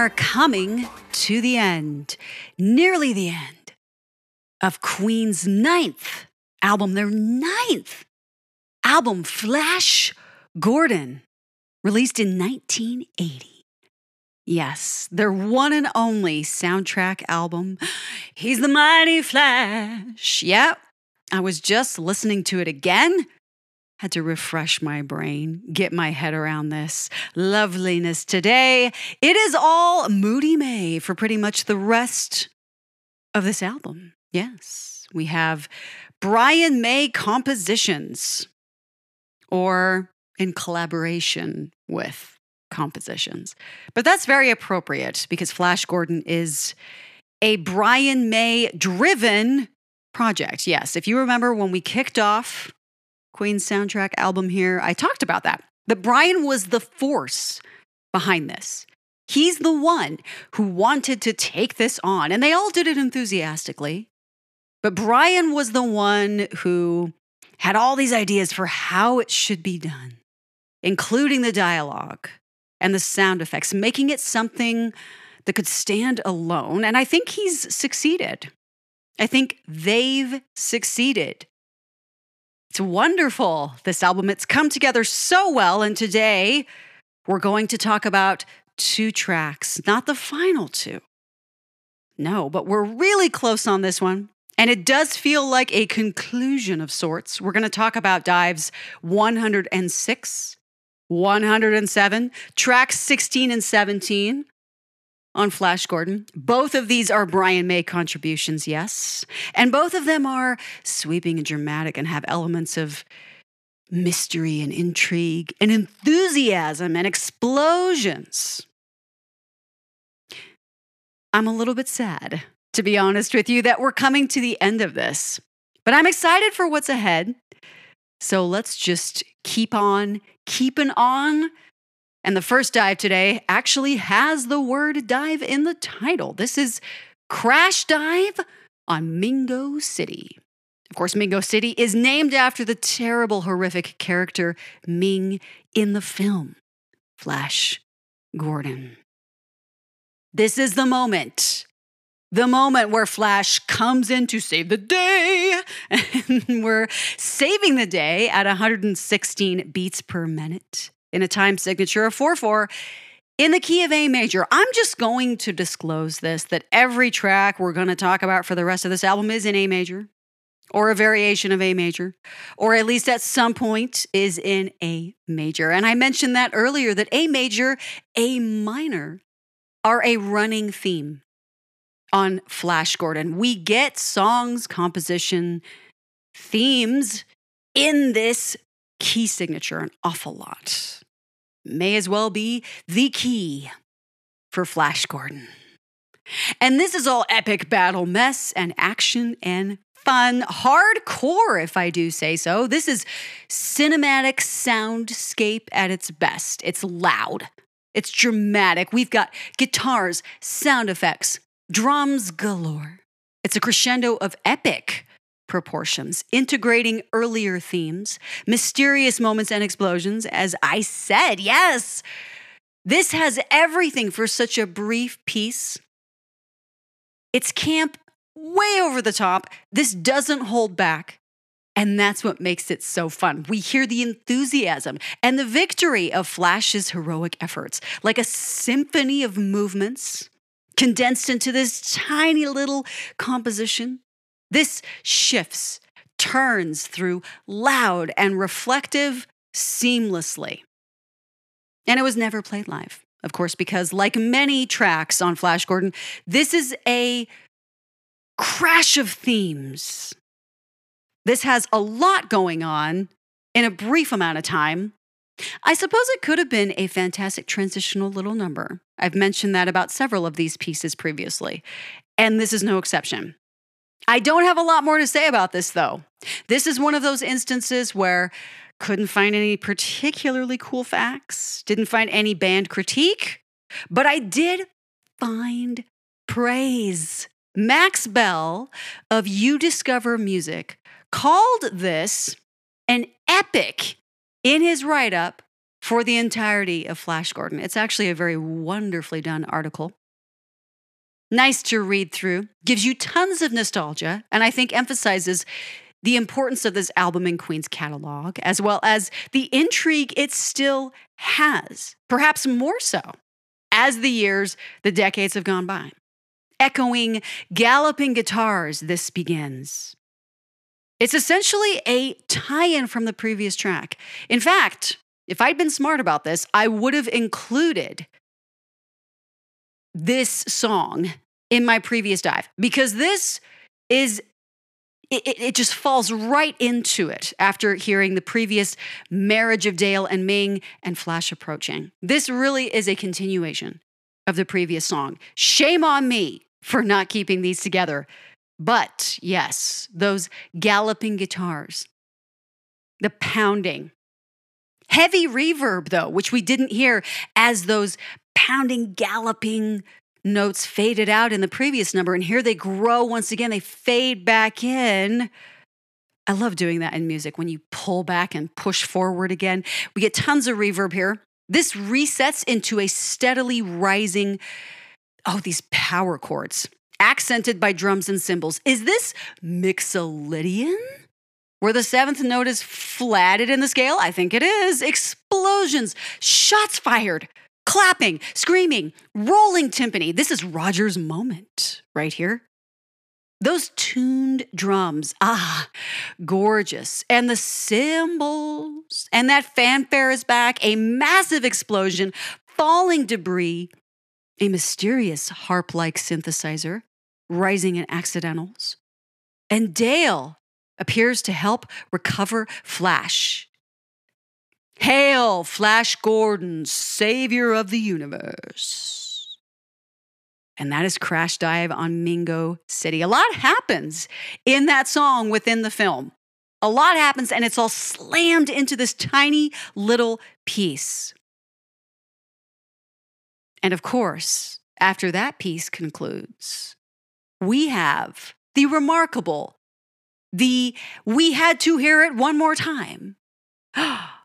Are coming to the end, nearly the end of Queen's ninth album, their ninth album, Flash Gordon, released in 1980. Yes, their one and only soundtrack album. He's the Mighty Flash. Yep, I was just listening to it again had to refresh my brain, get my head around this loveliness today. It is all Moody May for pretty much the rest of this album. Yes, we have Brian May compositions or in collaboration with compositions. But that's very appropriate because Flash Gordon is a Brian May driven project. Yes, if you remember when we kicked off Queen's soundtrack album here, I talked about that. That Brian was the force behind this. He's the one who wanted to take this on, and they all did it enthusiastically. But Brian was the one who had all these ideas for how it should be done, including the dialogue and the sound effects, making it something that could stand alone. And I think he's succeeded. I think they've succeeded it's wonderful, this album. It's come together so well. And today we're going to talk about two tracks, not the final two. No, but we're really close on this one. And it does feel like a conclusion of sorts. We're going to talk about Dives 106, 107, tracks 16 and 17 on Flash Gordon. Both of these are Brian May contributions, yes. And both of them are sweeping and dramatic and have elements of mystery and intrigue and enthusiasm and explosions. I'm a little bit sad, to be honest with you, that we're coming to the end of this, but I'm excited for what's ahead. So let's just keep on keeping on and the first dive today actually has the word dive in the title. This is Crash Dive on Mingo City. Of course, Mingo City is named after the terrible, horrific character Ming in the film, Flash Gordon. This is the moment. The moment where Flash comes in to save the day. And we're saving the day at 116 beats per minute in a time signature of 4 4 in the key of A major. I'm just going to disclose this that every track we're going to talk about for the rest of this album is in A major or a variation of A major, or at least at some point is in A major. And I mentioned that earlier that A major, A minor are a running theme on Flash Gordon. We get songs, composition, themes in this key signature an awful lot. May as well be the key for Flash Gordon. And this is all epic battle mess and action and fun, hardcore, if I do say so. This is cinematic soundscape at its best. It's loud, it's dramatic. We've got guitars, sound effects, drums galore. It's a crescendo of epic proportions, integrating earlier themes, mysterious moments and explosions. As I said, yes, this has everything for such a brief piece. It's camp way over the top. This doesn't hold back. And that's what makes it so fun. We hear the enthusiasm and the victory of Flash's heroic efforts, like a symphony of movements condensed into this tiny little composition. This shifts, turns through loud and reflective seamlessly. And it was never played live, of course, because like many tracks on Flash Gordon, this is a crash of themes. This has a lot going on in a brief amount of time. I suppose it could have been a fantastic transitional little number. I've mentioned that about several of these pieces previously, and this is no exception. I don't have a lot more to say about this, though. This is one of those instances where couldn't find any particularly cool facts, didn't find any band critique, but I did find praise. Max Bell of uDiscover Music called this an epic in his write up for the entirety of Flash Gordon. It's actually a very wonderfully done article. Nice to read through, gives you tons of nostalgia, and I think emphasizes the importance of this album in Queen's catalog, as well as the intrigue it still has, perhaps more so as the years, the decades have gone by. Echoing, galloping guitars, this begins. It's essentially a tie in from the previous track. In fact, if I'd been smart about this, I would have included this song in my previous dive because this is it, it, just falls right into it after hearing the previous marriage of Dale and Ming and Flash approaching. This really is a continuation of the previous song. Shame on me for not keeping these together. But yes, those galloping guitars, the pounding, heavy reverb, though, which we didn't hear as those pounding, galloping notes faded out in the previous number. And here they grow once again, they fade back in. I love doing that in music when you pull back and push forward again. We get tons of reverb here. This resets into a steadily rising, oh, these power chords, accented by drums and cymbals. Is this Mixolydian? Where the seventh note is flatted in the scale? I think it is. Explosions, shots fired, clapping, screaming, rolling timpani. This is Roger's moment right here. Those tuned drums, ah, gorgeous. And the cymbals, and that fanfare is back, a massive explosion, falling debris, a mysterious harp like synthesizer rising in accidentals. And Dale appears to help recover Flash Hail, Flash Gordon, savior of the universe. And that is Crash Dive on Mingo City. A lot happens in that song within the film. A lot happens, and it's all slammed into this tiny little piece. And of course, after that piece concludes, we have the remarkable, the we had to hear it one more time. Oh,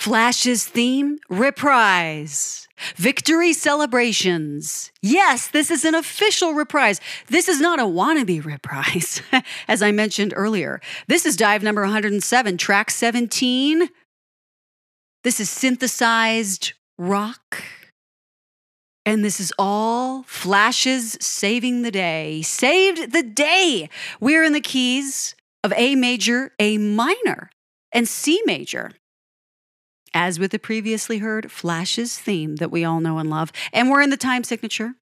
Flash's theme, reprise. Victory celebrations. Yes, this is an official reprise. This is not a wannabe reprise, as I mentioned earlier. This is dive number 107, track 17. This is synthesized rock. And this is all Flash's saving the day. Saved the day. We're in the keys of A major, A minor, and C major as with the previously heard Flash's theme that we all know and love. And we're in the time signature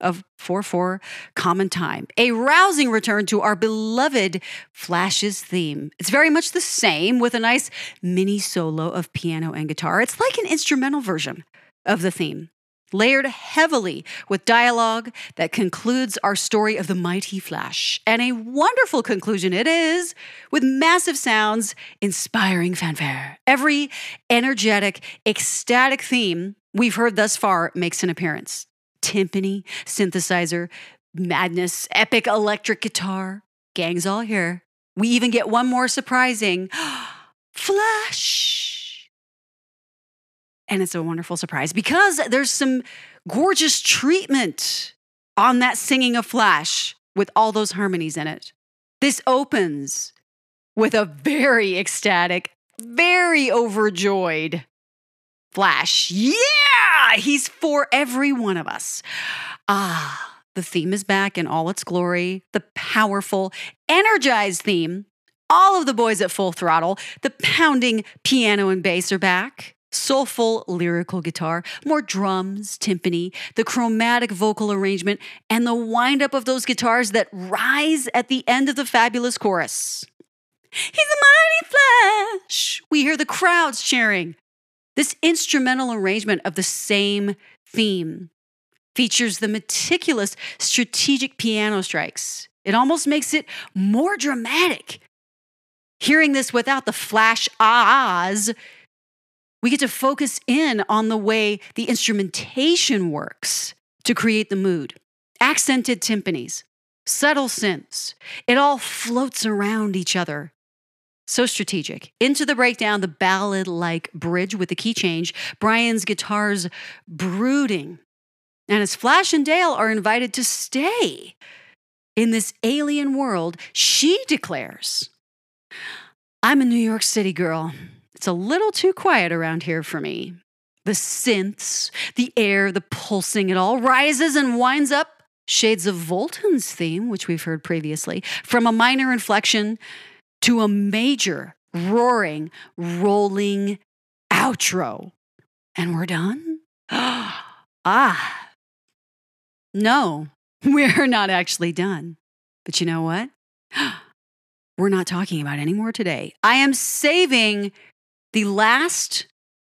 of 4 4 common time. A rousing return to our beloved Flash's theme. It's very much the same with a nice mini solo of piano and guitar. It's like an instrumental version of the theme layered heavily with dialogue that concludes our story of the mighty Flash. And a wonderful conclusion it is, with massive sounds, inspiring fanfare. Every energetic, ecstatic theme we've heard thus far makes an appearance timpani, synthesizer, madness, epic electric guitar. Gang's all here. We even get one more surprising Flash and it's a wonderful surprise because there's some gorgeous treatment on that singing of Flash with all those harmonies in it. This opens with a very ecstatic, very overjoyed Flash. Yeah, he's for every one of us. Ah, the theme is back in all its glory. The powerful, energized theme. All of the boys at full throttle. The pounding piano and bass are back soulful lyrical guitar, more drums, timpani, the chromatic vocal arrangement, and the wind up of those guitars that rise at the end of the fabulous chorus. He's a mighty flash. We hear the crowds cheering. This instrumental arrangement of the same theme features the meticulous strategic piano strikes. It almost makes it more dramatic. Hearing this without the flash ahs we get to focus in on the way the instrumentation works to create the mood. Accented timpanis, subtle synths, it all floats around each other. So strategic. Into the breakdown, the ballad like bridge with the key change, Brian's guitars brooding. And as Flash and Dale are invited to stay in this alien world, she declares, I'm a New York City girl. It's a little too quiet around here for me. The synths, the air, the pulsing, it all rises and winds up shades of Vultan's theme, which we've heard previously, from a minor inflection to a major, roaring, rolling outro. And we're done? ah, no, we're not actually done. But you know what? We're not talking about anymore today. I am saving the last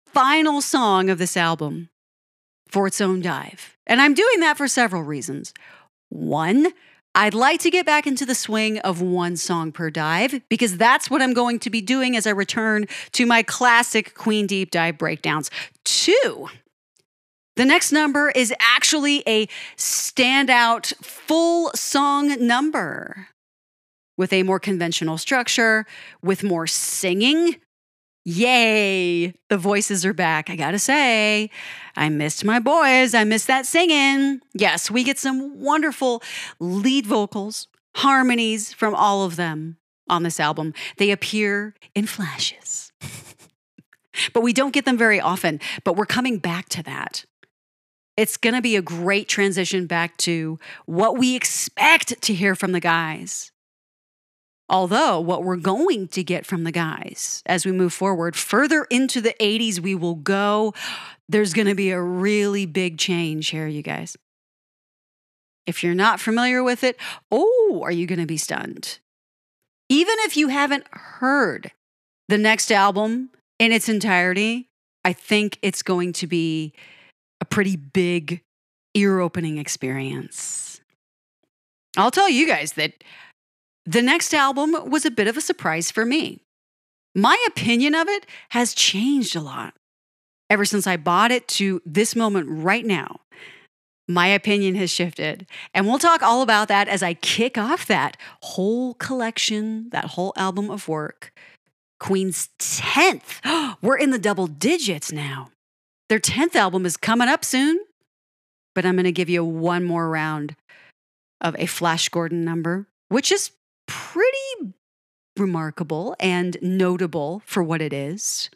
final song of this album for its own dive. And I'm doing that for several reasons. One, I'd like to get back into the swing of one song per dive because that's what I'm going to be doing as I return to my classic Queen Deep Dive breakdowns. Two, the next number is actually a standout full song number with a more conventional structure, with more singing. Yay, the voices are back. I gotta say, I missed my boys. I missed that singing. Yes, we get some wonderful lead vocals, harmonies from all of them on this album. They appear in flashes. but we don't get them very often, but we're coming back to that. It's going to be a great transition back to what we expect to hear from the guys. Although, what we're going to get from the guys as we move forward further into the 80s, we will go. There's going to be a really big change here, you guys. If you're not familiar with it, oh, are you going to be stunned? Even if you haven't heard the next album in its entirety, I think it's going to be a pretty big ear opening experience. I'll tell you guys that the next album was a bit of a surprise for me. My opinion of it has changed a lot ever since I bought it to this moment right now. My opinion has shifted. And we'll talk all about that as I kick off that whole collection, that whole album of work. Queen's 10th. We're in the double digits now. Their 10th album is coming up soon, but I'm going to give you one more round of a Flash Gordon number, which is pretty remarkable and notable for what it is.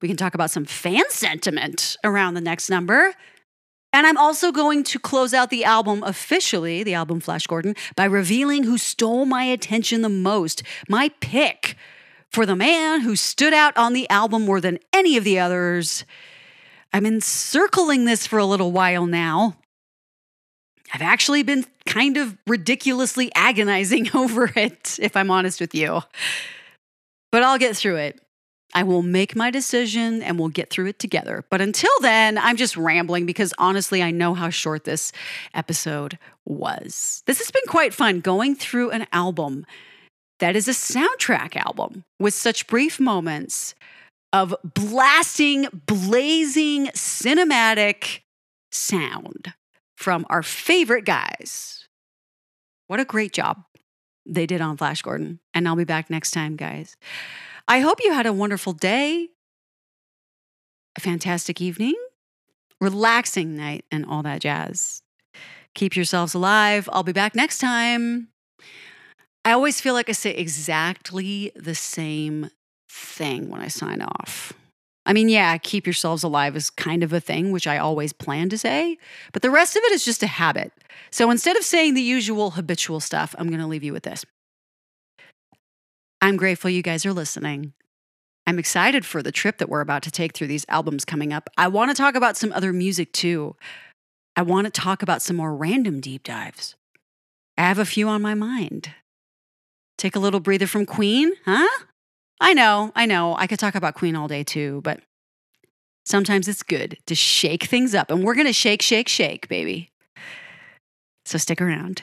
We can talk about some fan sentiment around the next number. And I'm also going to close out the album officially, the album Flash Gordon, by revealing who stole my attention the most. My pick for the man who stood out on the album more than any of the others I've been circling this for a little while now. I've actually been kind of ridiculously agonizing over it, if I'm honest with you. But I'll get through it. I will make my decision and we'll get through it together. But until then, I'm just rambling because honestly, I know how short this episode was. This has been quite fun going through an album that is a soundtrack album with such brief moments of blasting, blazing cinematic sound from our favorite guys. What a great job they did on Flash Gordon. And I'll be back next time, guys. I hope you had a wonderful day, a fantastic evening, relaxing night, and all that jazz. Keep yourselves alive. I'll be back next time. I always feel like I say exactly the same thing when I sign off. I mean, yeah, keep yourselves alive is kind of a thing, which I always plan to say, but the rest of it is just a habit. So instead of saying the usual habitual stuff, I'm going to leave you with this. I'm grateful you guys are listening. I'm excited for the trip that we're about to take through these albums coming up. I want to talk about some other music too. I want to talk about some more random deep dives. I have a few on my mind. Take a little breather from Queen, huh? I know, I know. I could talk about Queen all day too, but sometimes it's good to shake things up. And we're going to shake, shake, shake, baby. So stick around.